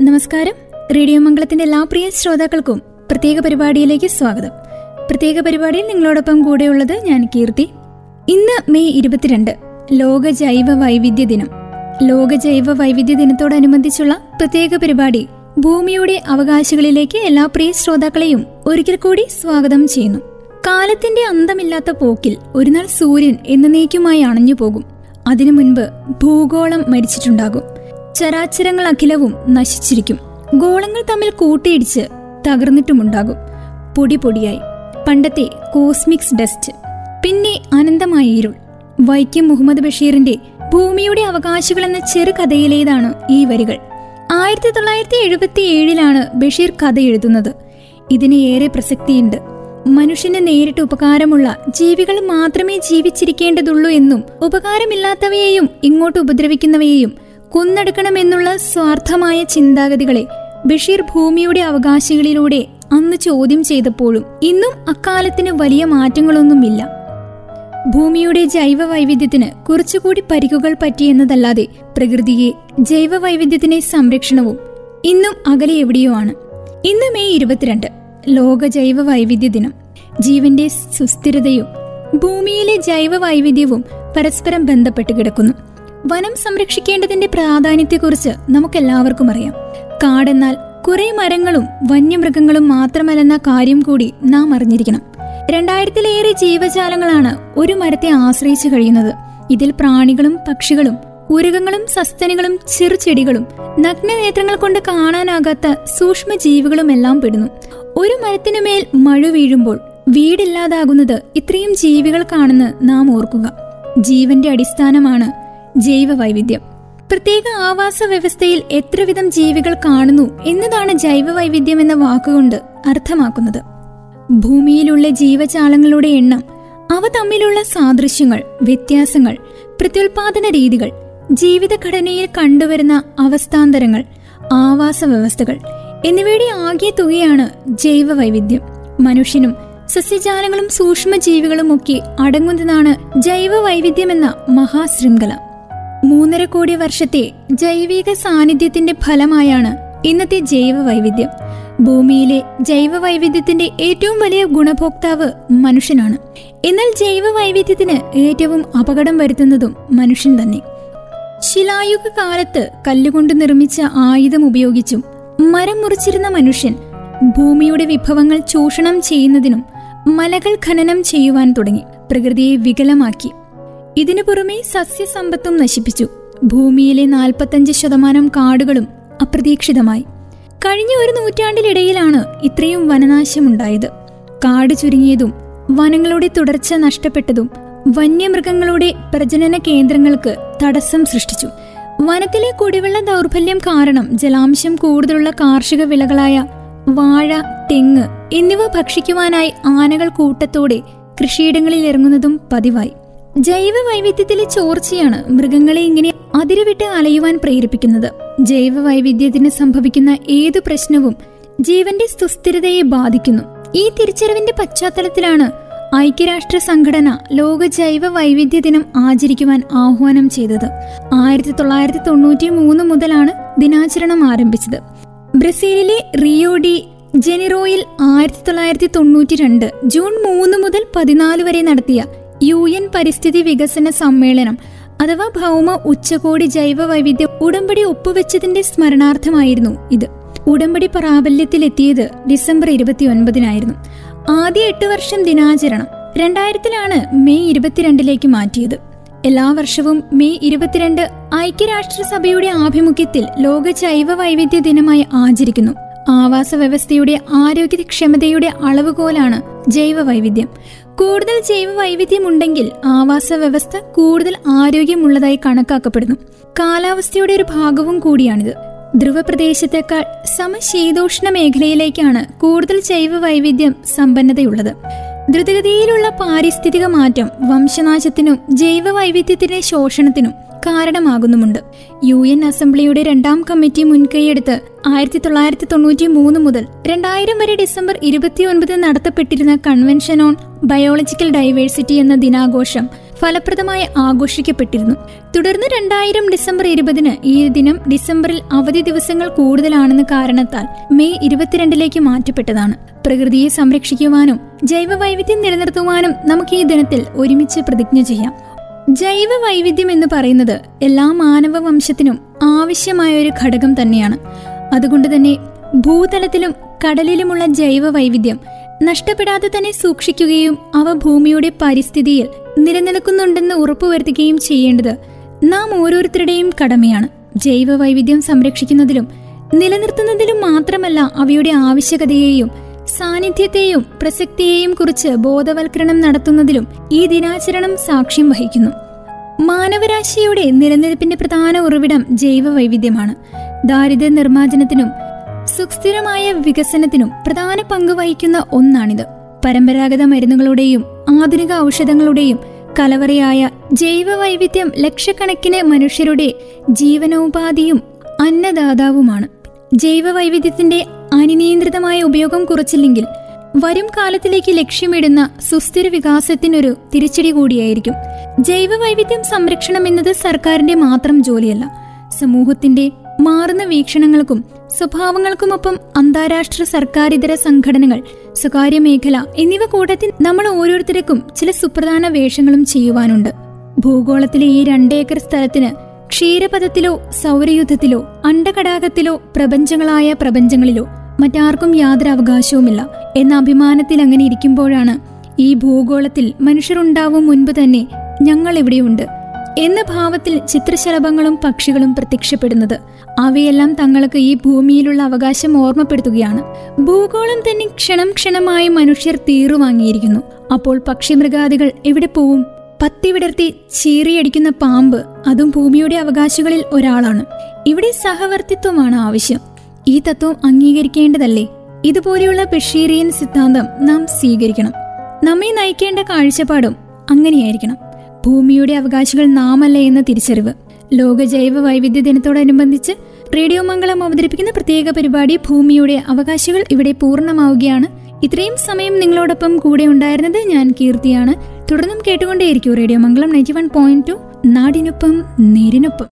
നമസ്കാരം. റേഡിയോ മംഗളത്തിന്റെ എല്ലാ പ്രിയ ശ്രോതാക്കൾക്കും പ്രത്യേക പരിപാടിയിലേക്ക് സ്വാഗതം. പ്രത്യേക പരിപാടിയിൽ നിങ്ങളോടൊപ്പം കൂടെയുള്ളത് ഞാൻ കീർത്തി. ഇന്ന് മെയ് ഇരുപത്തിരണ്ട് ലോക ജൈവ വൈവിധ്യ ദിനം. ലോക ജൈവ വൈവിധ്യ ദിനത്തോടനുബന്ധിച്ചുള്ള പ്രത്യേക പരിപാടി ഭൂമിയുടെ അവകാശികളിലേക്ക് എല്ലാ പ്രിയ ശ്രോതാക്കളെയും ഒരിക്കൽ കൂടി സ്വാഗതം ചെയ്യുന്നു. കാലത്തിന്റെ അന്തമില്ലാത്ത പോക്കിൽ ഒരുനാൾ സൂര്യൻ എന്നേക്കുമായി അണഞ്ഞു പോകും അതിനു മുൻപ് ഭൂഗോളം മരിച്ചിട്ടുണ്ടാകും. ചരാചരങ്ങൾ അഖിലവും നശിച്ചിരിക്കും. ഗോളങ്ങൾ തമ്മിൽ കൂട്ടിയിടിച്ച് തകർന്നിട്ടുമുണ്ടാകും. പൊടി പൊടിയായി. പണ്ടത്തെ കോസ്മിക്സ് ഡസ്റ്റ്. പിന്നെ അനന്തമായ ഇരുൾ. വൈക്കം മുഹമ്മദ് ബഷീറിന്റെ ഭൂമിയുടെ അവകാശികൾ എന്ന ചെറുകഥയിലേതാണ് ഈ വരികൾ. ആയിരത്തി തൊള്ളായിരത്തി എഴുപത്തി ഏഴിലാണ് ബഷീർ കഥ എഴുതുന്നത്. ഇതിന് ഏറെ പ്രസക്തിയുണ്ട്. മനുഷ്യന് നേരിട്ട് ഉപകാരമുള്ള ജീവികൾ മാത്രമേ ജീവിച്ചിരിക്കേണ്ടതുള്ളൂ എന്നും ഉപകാരമില്ലാത്തവയെയും ഇങ്ങോട്ട് ഉപദ്രവിക്കുന്നവയെയും കൊന്നെടുക്കണമെന്നുള്ള സ്വാർത്ഥമായ ചിന്താഗതികളെ ബഷീർ ഭൂമിയുടെ അവകാശികളിലൂടെ അന്ന് ചോദ്യം ചെയ്തപ്പോഴും ഇന്നും അക്കാലത്തിന് വലിയ മാറ്റങ്ങളൊന്നുമില്ല. ഭൂമിയുടെ ജൈവ വൈവിധ്യത്തിന് കുറച്ചുകൂടി പരിക്കുകൾ പറ്റിയെന്നതല്ലാതെ പ്രകൃതിയെ ജൈവ വൈവിധ്യത്തിനെ സംരക്ഷണവും ഇന്നും അകലെ എവിടെയോ ആണ്. ഇന്ന് മെയ് ഇരുപത്തിരണ്ട് ലോക ജൈവ വൈവിധ്യ ദിനം ജീവന്റെ സുസ്ഥിരതയും ഭൂമിയിലെ ജൈവ വൈവിധ്യവും പരസ്പരം ബന്ധപ്പെട്ട് കിടക്കുന്നു. വനം സംരക്ഷിക്കേണ്ടതിന്റെ പ്രാധാന്യത്തെക്കുറിച്ച് നമുക്കെല്ലാവർക്കും അറിയാം. കാടെന്നാൽ കുറെ മരങ്ങളും വന്യമൃഗങ്ങളും മാത്രമല്ലെന്ന കാര്യം കൂടി നാം അറിഞ്ഞിരിക്കണം. രണ്ടായിരത്തിലേറെ ജീവജാലങ്ങളാണ് ഒരു മരത്തെ ആശ്രയിച്ചു കഴിയുന്നത്. ഇതിൽ പ്രാണികളും പക്ഷികളും ഉരുകങ്ങളും സസ്തനികളും ചെറുചെടികളും നഗ്നനേത്രങ്ങൾ കൊണ്ട് കാണാനാകാത്ത സൂക്ഷ്മ ജീവികളും എല്ലാം പെടുന്നു. ഒരു മരത്തിനുമേൽ മഴ വീഴുമ്പോൾ വീടില്ലാതാകുന്നത് ഇത്രയും ജീവികൾക്കാണെന്ന് നാം ഓർക്കുക. ജീവന്റെ അടിസ്ഥാനമാണ് ജൈവ വൈവിധ്യം പ്രത്യേക ആവാസ വ്യവസ്ഥയിൽ എത്രവിധം ജീവികൾ കാണുന്നു എന്നതാണ് ജൈവ വൈവിധ്യം എന്ന വാക്കുകൊണ്ട് അർത്ഥമാക്കുന്നത്. ഭൂമിയിലുള്ള ജീവജാലങ്ങളുടെ എണ്ണം അവ തമ്മിലുള്ള സാദൃശ്യങ്ങൾ വ്യത്യാസങ്ങൾ പ്രത്യുൽപാദന രീതികൾ ജീവിതഘടനയിൽ കണ്ടുവരുന്ന അവസ്ഥാന്തരങ്ങൾ ആവാസ വ്യവസ്ഥകൾ എന്നിവയുടെ ആകെ തുകയാണ് ജൈവ വൈവിധ്യം മനുഷ്യനും സസ്യജാലങ്ങളും സൂക്ഷ്മജീവികളും ഒക്കെ അടങ്ങുന്നതാണ് ജൈവ വൈവിധ്യമെന്ന മഹാശൃംഖല. മൂന്നര കോടി വർഷത്തെ ജൈവിക സാന്നിധ്യത്തിന്റെ ഫലമായാണ് ഇന്നത്തെ ജൈവ വൈവിധ്യം ഭൂമിയിലെ ജൈവ വൈവിധ്യത്തിന്റെ ഏറ്റവും വലിയ ഗുണഭോക്താവ് മനുഷ്യനാണ്. എന്നാൽ ജൈവ വൈവിധ്യത്തിന് ഏറ്റവും അപകടം വരുത്തുന്നതും മനുഷ്യൻ തന്നെ. ശിലായുഗ കാലത്ത് കല്ലുകൊണ്ട് നിർമ്മിച്ച ആയുധം ഉപയോഗിച്ചും മരം മുറിച്ചിരുന്ന മനുഷ്യൻ ഭൂമിയുടെ വിഭവങ്ങൾ ചൂഷണം ചെയ്യുന്നതിനും മലകൾ ഖനനം ചെയ്യുവാൻ തുടങ്ങി. പ്രകൃതിയെ വികലമാക്കി. ഇതിനു പുറമെ സസ്യസമ്പത്തും നശിപ്പിച്ചു. ഭൂമിയിലെ നാൽപ്പത്തഞ്ച് ശതമാനം കാടുകളും അപ്രതീക്ഷിതമായി. കഴിഞ്ഞ ഒരു നൂറ്റാണ്ടിലിടയിലാണ് ഇത്രയും വനനാശമുണ്ടായത്. കാട് ചുരുങ്ങിയതും വനങ്ങളുടെ തുടർച്ച നഷ്ടപ്പെട്ടതും വന്യമൃഗങ്ങളുടെ പ്രജനന കേന്ദ്രങ്ങൾക്ക് തടസ്സം സൃഷ്ടിച്ചു. വനത്തിലെ കുടിവെള്ള ദൗർബല്യം കാരണം ജലാംശം കൂടുതലുള്ള കാർഷിക വിളകളായ വാഴ തെങ്ങ് എന്നിവ ഭക്ഷിക്കുവാനായി ആനകൾ കൂട്ടത്തോടെ കൃഷിയിടങ്ങളിൽ ഇറങ്ങുന്നതും പതിവായി. ജൈവ വൈവിധ്യത്തിലെ ചോർച്ചയാണ് മൃഗങ്ങളെ ഇങ്ങനെ അതിരുവിട്ട് അലയുവാൻ പ്രേരിപ്പിക്കുന്നത്. ജൈവ വൈവിധ്യത്തിന് സംഭവിക്കുന്ന ഏതു പ്രശ്നവും ജീവന്റെ സുസ്ഥിരതയെ ബാധിക്കുന്നു. ഈ തിരിച്ചറിവിന്റെ പശ്ചാത്തലത്തിലാണ് ഐക്യരാഷ്ട്ര സംഘടന ലോക ജൈവ വൈവിധ്യ ദിനം ആചരിക്കുവാൻ ആഹ്വാനം ചെയ്തത്. ആയിരത്തി തൊള്ളായിരത്തി തൊണ്ണൂറ്റി മൂന്ന് മുതലാണ് ദിനാചരണം ആരംഭിച്ചത്. ബ്രസീലിലെ റിയോ ഡി ജെനിറോയിൽ ആയിരത്തി തൊള്ളായിരത്തി തൊണ്ണൂറ്റി രണ്ട് ജൂൺ മൂന്ന് മുതൽ പതിനാല് വരെ നടത്തിയ യു എൻ പരിസ്ഥിതി വികസന സമ്മേളനം അഥവാ ഭൗമ ഉച്ചകോടി ജൈവ വൈവിധ്യ ഉടമ്പടി ഒപ്പുവെച്ചതിന്റെ സ്മരണാർത്ഥമായിരുന്നു ഇത്. ഉടമ്പടി പ്രാബല്യത്തിലെത്തിയത് ഡിസംബർ ഇരുപത്തിയൊൻപതിനായിരുന്നു. ആദ്യ എട്ട് വർഷം ദിനാചരണം രണ്ടായിരത്തിലാണ് മെയ് ഇരുപത്തിരണ്ടിലേക്ക് മാറ്റിയത്. എല്ലാ വർഷവും മെയ് ഇരുപത്തിരണ്ട് ഐക്യരാഷ്ട്രസഭയുടെ ആഭിമുഖ്യത്തിൽ ലോക ജൈവ വൈവിധ്യ ദിനമായി ആചരിക്കുന്നു. ആവാസ വ്യവസ്ഥയുടെ ആരോഗ്യക്ഷമതയുടെ അളവുകോലാണ് ജൈവ വൈവിധ്യം. കൂടുതൽ ജൈവ വൈവിധ്യമുണ്ടെങ്കിൽ ആവാസ വ്യവസ്ഥ കൂടുതൽ ആരോഗ്യമുള്ളതായി കണക്കാക്കപ്പെടുന്നു. കാലാവസ്ഥയുടെ ഒരു ഭാഗവും കൂടിയാണിത്. ധ്രുവപ്രദേശത്തേക്കാൾ സമശീതോഷ്ണ മേഖലയിലേക്കാണ് കൂടുതൽ ജൈവ വൈവിധ്യം സമ്പന്നതയുള്ളത്. ദ്രുതഗതിയിലുള്ള പാരിസ്ഥിതിക മാറ്റം വംശനാശത്തിനും ജൈവ വൈവിധ്യത്തിന്റെ ശോഷണത്തിനും കാരണമാകുന്നുമുണ്ട്. യു എൻ അസംബ്ലിയുടെ രണ്ടാം കമ്മിറ്റി മുൻകൈയെടുത്ത് ആയിരത്തി തൊള്ളായിരത്തി തൊണ്ണൂറ്റി മൂന്ന് മുതൽ രണ്ടായിരം വരെ ഡിസംബർ ഇരുപത്തിയൊൻപത് നടത്തപ്പെട്ടിരുന്ന കൺവെൻഷൻ ഓൺ ബയോളജിക്കൽ ഡൈവേഴ്സിറ്റി എന്ന ദിനാഘോഷം ഫലപ്രദമായി ആഘോഷിക്കപ്പെട്ടിരുന്നു. തുടർന്ന് രണ്ടായിരം ഡിസംബർ ഇരുപതിന് ഈ ദിനം ഡിസംബറിൽ അവധി ദിവസങ്ങൾ കൂടുതലാണെന്ന കാരണത്താൽ മെയ് ഇരുപത്തിരണ്ടിലേക്ക് മാറ്റപ്പെട്ടതാണ്. പ്രകൃതിയെ സംരക്ഷിക്കുവാനും ജൈവവൈവിധ്യം നിലനിർത്തുവാനും നമുക്ക് ഈ ദിനത്തിൽ ഒരുമിച്ച് പ്രതിജ്ഞ ചെയ്യാം. ജൈവ വൈവിധ്യം എന്ന് പറയുന്നത് എല്ലാ മാനവ വംശത്തിനും ആവശ്യമായ ഒരു ഘടകം തന്നെയാണ്. അതുകൊണ്ട് തന്നെ ഭൂതലത്തിലും കടലിലുമുള്ള ജൈവ വൈവിധ്യം നഷ്ടപ്പെടാതെ തന്നെ സൂക്ഷിക്കുകയും അവ ഭൂമിയുടെ പരിസ്ഥിതിയിൽ നിലനിൽക്കുന്നുണ്ടെന്ന് ഉറപ്പുവരുത്തുകയും ചെയ്യേണ്ടത് നാം ഓരോരുത്തരുടെയും കടമയാണ്. ജൈവ വൈവിധ്യം സംരക്ഷിക്കുന്നതിലും നിലനിർത്തുന്നതിലും മാത്രമല്ല അവയുടെ ആവശ്യകതയെയും സാന്നിധ്യത്തെയും പ്രസക്തിയെയും കുറിച്ച് ബോധവൽക്കരണം നടത്തുന്നതിലും ഈ ദിനാചരണം സാക്ഷ്യം വഹിക്കുന്നു. മാനവരാശിയുടെ നിലനിൽപ്പിന്റെ പ്രധാന ഉറവിടം ജൈവ വൈവിധ്യമാണ് ദാരിദ്ര്യ നിർമ്മാർജനത്തിനും സുസ്ഥിരമായ വികസനത്തിനും പ്രധാന പങ്ക് വഹിക്കുന്ന ഒന്നാണിത്. പരമ്പരാഗത മരുന്നുകളുടെയും ആധുനിക ഔഷധങ്ങളുടെയും കലവറയായ ജൈവ വൈവിധ്യം ലക്ഷക്കണക്കിന് മനുഷ്യരുടെ ജീവനോപാധിയും അന്നദാതാവുമാണ്. ജൈവ വൈവിധ്യത്തിന്റെ അനിയന്ത്രിതമായ ഉപയോഗം കുറച്ചില്ലെങ്കിൽ വരും കാലത്തിലേക്ക് ലക്ഷ്യമിടുന്ന സുസ്ഥിര വികാസത്തിനൊരു തിരിച്ചടി കൂടിയായിരിക്കും. ജൈവ വൈവിധ്യം സംരക്ഷണം എന്നത് സർക്കാരിന്റെ മാത്രം ജോലിയല്ല. സമൂഹത്തിന്റെ മാറുന്ന വീക്ഷണങ്ങൾക്കും സ്വഭാവങ്ങൾക്കുമൊപ്പം അന്താരാഷ്ട്ര സർക്കാരിതര സംഘടനകൾ സ്വകാര്യ മേഖല എന്നിവ കൂട്ടത്തിൽ നമ്മൾ ഓരോരുത്തർക്കും ചില സുപ്രധാന വേഷങ്ങളും ചെയ്യുവാനുണ്ട്. ഭൂഗോളത്തിലെ ഈ രണ്ടേക്കർ സ്ഥലത്തിന് ക്ഷീരപഥത്തിലോ സൗരയുദ്ധത്തിലോ അണ്ടകടാകത്തിലോ പ്രപഞ്ചങ്ങളായ പ്രപഞ്ചങ്ങളിലോ മറ്റാർക്കും യാതൊരു അവകാശവുമില്ല എന്ന അഭിമാനത്തിൽ അങ്ങനെ ഇരിക്കുമ്പോഴാണ് ഈ ഭൂഗോളത്തിൽ മനുഷ്യരുണ്ടാവും മുൻപ് തന്നെ ഞങ്ങൾ ഇവിടെയുണ്ട് എന്ന ഭാവത്തിൽ ചിത്രശലഭങ്ങളും പക്ഷികളും പ്രത്യക്ഷപ്പെടുന്നത്. അവയെല്ലാം തങ്ങൾക്ക് ഈ ഭൂമിയിലുള്ള അവകാശം ഓർമ്മപ്പെടുത്തുകയാണ്. ഭൂഗോളം തന്നെ ക്ഷണം ക്ഷണമായി മനുഷ്യർ തീറുവാങ്ങിയിരിക്കുന്നു അപ്പോൾ പക്ഷിമൃഗാദികൾ എവിടെ പോവും? പത്തി വിടർത്തി ചീറിയടിക്കുന്ന പാമ്പ് അതും ഭൂമിയുടെ അവകാശികളിൽ ഒരാളാണ്. ഇവിടെ സഹവർത്തിത്വമാണ് ആവശ്യം. ഈ തത്വം അംഗീകരിക്കേണ്ടതല്ലേ? ഇതുപോലെയുള്ള ബഷീറിയൻ സിദ്ധാന്തം നാം സ്വീകരിക്കണം. നമ്മെ നയിക്കേണ്ട കാഴ്ചപ്പാടും അങ്ങനെയായിരിക്കണം. ഭൂമിയുടെ അവകാശികൾ നാമല്ല എന്ന തിരിച്ചറിവ്. ലോക ജൈവ വൈവിധ്യ ദിനത്തോടനുബന്ധിച്ച് റേഡിയോ മംഗളം അവതരിപ്പിക്കുന്ന പ്രത്യേക പരിപാടി ഭൂമിയുടെ അവകാശികൾ ഇവിടെ പൂർണമാവുകയാണ്. ഇത്രയും സമയം നിങ്ങളോടൊപ്പം കൂടെ ഉണ്ടായിരുന്നത് ഞാൻ കീർത്തിയാണ്. തുടർന്നും കേട്ടുകൊണ്ടേയിരിക്കും radio Mangalam ninety one point two. നാടിനൊപ്പം നേരിനൊപ്പം.